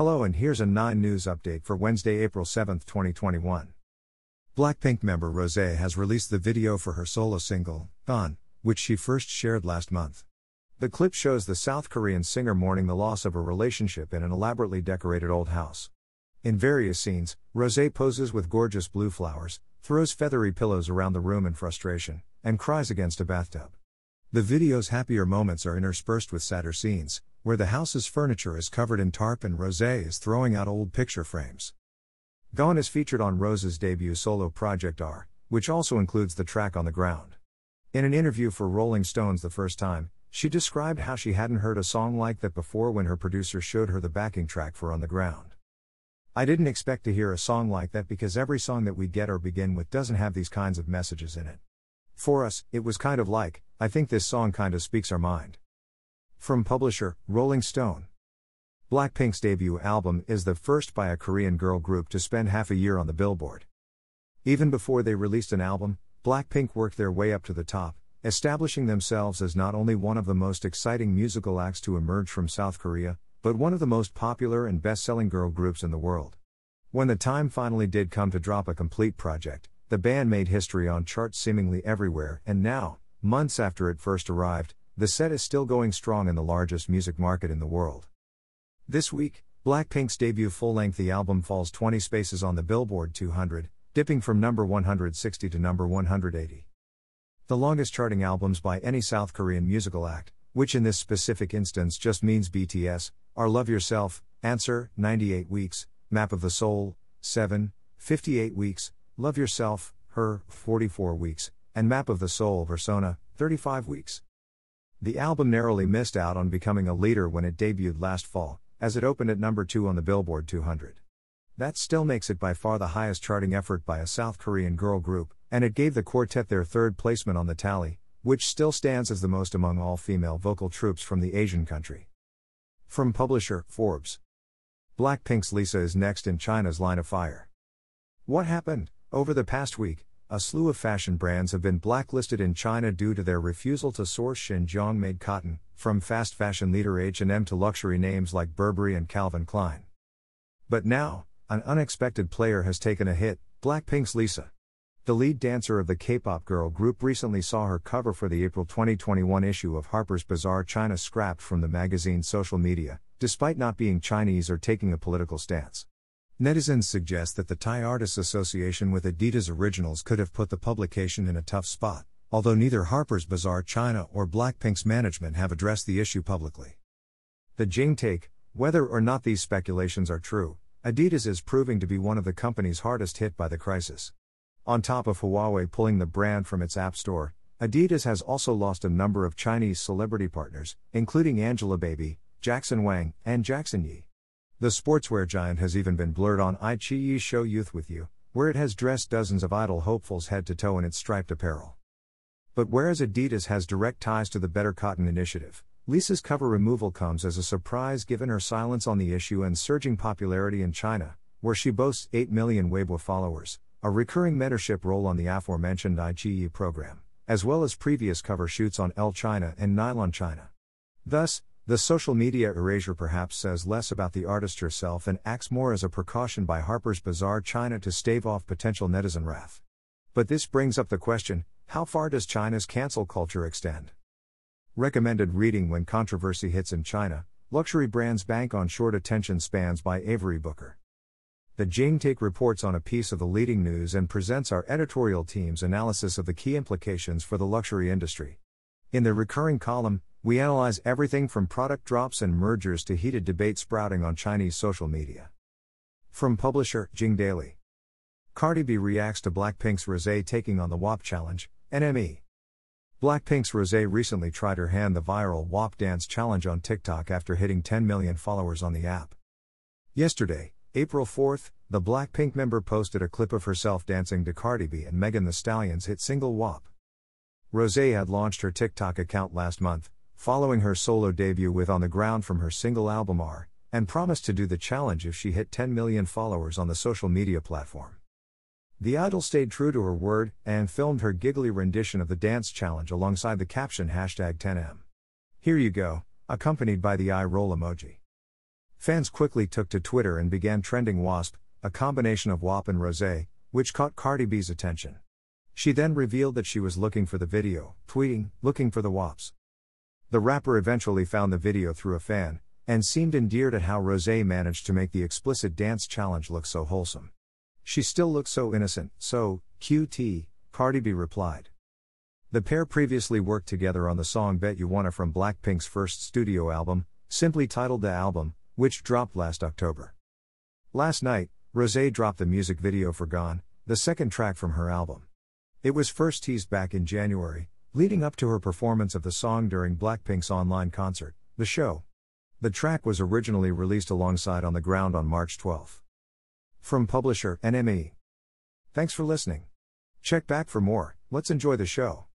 Hello, and here's a 9 news update for Wednesday, April 7, 2021. Blackpink member Rose has released the video for her solo single, Gone, which she first shared last month. The clip shows the South Korean singer mourning the loss of a relationship in an elaborately decorated old house. In various scenes, Rose poses with gorgeous blue flowers, throws feathery pillows around the room in frustration, and cries against a bathtub. The video's happier moments are interspersed with sadder scenes, where the house's furniture is covered in tarp and Rose is throwing out old picture frames. Gone is featured on Rose's debut solo project R, which also includes the track On the Ground. In an interview for Rolling Stones the first time, she described how she hadn't heard a song like that before when her producer showed her the backing track for On the Ground. I didn't expect to hear a song like that because every song that we get or begin with doesn't have these kinds of messages in it. For us, it was kind of like, I think this song kind of speaks our mind. From publisher, Rolling Stone. Blackpink's debut album is the first by a Korean girl group to spend half a year on the Billboard. Even before they released an album, Blackpink worked their way up to the top, establishing themselves as not only one of the most exciting musical acts to emerge from South Korea, but one of the most popular and best selling girl groups in the world. When the time finally did come to drop a complete project, the band made history on charts seemingly everywhere, and now, months after it first arrived, the set is still going strong in the largest music market in the world. This week, Blackpink's debut full length album falls 20 spaces on the Billboard 200, dipping from number 160 to number 180. The longest charting albums by any South Korean musical act, which in this specific instance just means BTS, are Love Yourself, Answer, 98 weeks, Map of the Soul, 7, 58 weeks, Love Yourself, Her, 44 weeks, and Map of the Soul Persona, 35 weeks. The album narrowly missed out on becoming a leader when it debuted last fall, as it opened at number 2 on the Billboard 200. That still makes it by far the highest charting effort by a South Korean girl group, and it gave the quartet their third placement on the tally, which still stands as the most among all female vocal troupes from the Asian country. From publisher Forbes. Blackpink's Lisa is next in China's line of fire. What happened? Over the past week, a slew of fashion brands have been blacklisted in China due to their refusal to source Xinjiang made cotton, from fast fashion leader H&M to luxury names like Burberry and Calvin Klein. But now, an unexpected player has taken a hit, Blackpink's Lisa. The lead dancer of the K-pop girl group recently saw her cover for the April 2021 issue of Harper's Bazaar China scrapped from the magazine's social media, despite not being Chinese or taking a political stance. Netizens suggest that the Thai Artists Association with Adidas Originals could have put the publication in a tough spot, although neither Harper's Bazaar China or Blackpink's management have addressed the issue publicly. The Jing take, whether or not these speculations are true, Adidas is proving to be one of the companies hardest hit by the crisis. On top of Huawei pulling the brand from its App Store, Adidas has also lost a number of Chinese celebrity partners, including Angelababy, Jackson Wang, and Jackson Yee. The sportswear giant has even been blurred on iQIYI's show Youth with You, where it has dressed dozens of idol hopefuls head to toe in its striped apparel. But whereas Adidas has direct ties to the Better Cotton Initiative, Lisa's cover removal comes as a surprise given her silence on the issue and surging popularity in China, where she boasts 8 million Weibo followers, a recurring mentorship role on the aforementioned iQIYI program, as well as previous cover shoots on Elle China and Nylon China. Thus, the social media erasure perhaps says less about the artist herself and acts more as a precaution by Harper's Bazaar China to stave off potential netizen wrath. But this brings up the question how far does China's cancel culture extend? Recommended reading when controversy hits in China Luxury Brands Bank on Short Attention Spans by Avery Booker. The Jing Take reports on a piece of the leading news and presents our editorial team's analysis of the key implications for the luxury industry. In the recurring column, we analyze everything from product drops and mergers to heated debate sprouting on Chinese social media. From publisher Jing Daily. Cardi B reacts to Blackpink's Rosé taking on the WAP challenge, NME. Blackpink's Rosé recently tried her hand the viral WAP dance challenge on TikTok after hitting 10 million followers on the app. Yesterday, April 4th, the Blackpink member posted a clip of herself dancing to Cardi B and Megan Thee Stallion's hit single WAP. Rose had launched her TikTok account last month, following her solo debut with On the Ground from her single album R, and promised to do the challenge if she hit 10 million followers on the social media platform. The idol stayed true to her word and filmed her giggly rendition of the dance challenge alongside the caption hashtag 10M. Here you go, accompanied by the eye roll emoji. Fans quickly took to Twitter and began trending WASP, a combination of WAP and Rose, which caught Cardi B's attention. She then revealed that she was looking for the video, tweeting, looking for the WAPs. The rapper eventually found the video through a fan, and seemed endeared at how Rose managed to make the explicit dance challenge look so wholesome. She still looks so innocent, so, QT, Cardi B replied. The pair previously worked together on the song Bet You Wanna from Blackpink's first studio album, simply titled The Album, which dropped last October. Last night, Rose dropped the music video for Gone, the second track from her album. It was first teased back in January, leading up to her performance of the song during Blackpink's online concert, The Show. The track was originally released alongside On the Ground on March 12. From publisher NME. Thanks for listening. Check back for more, let's enjoy the show.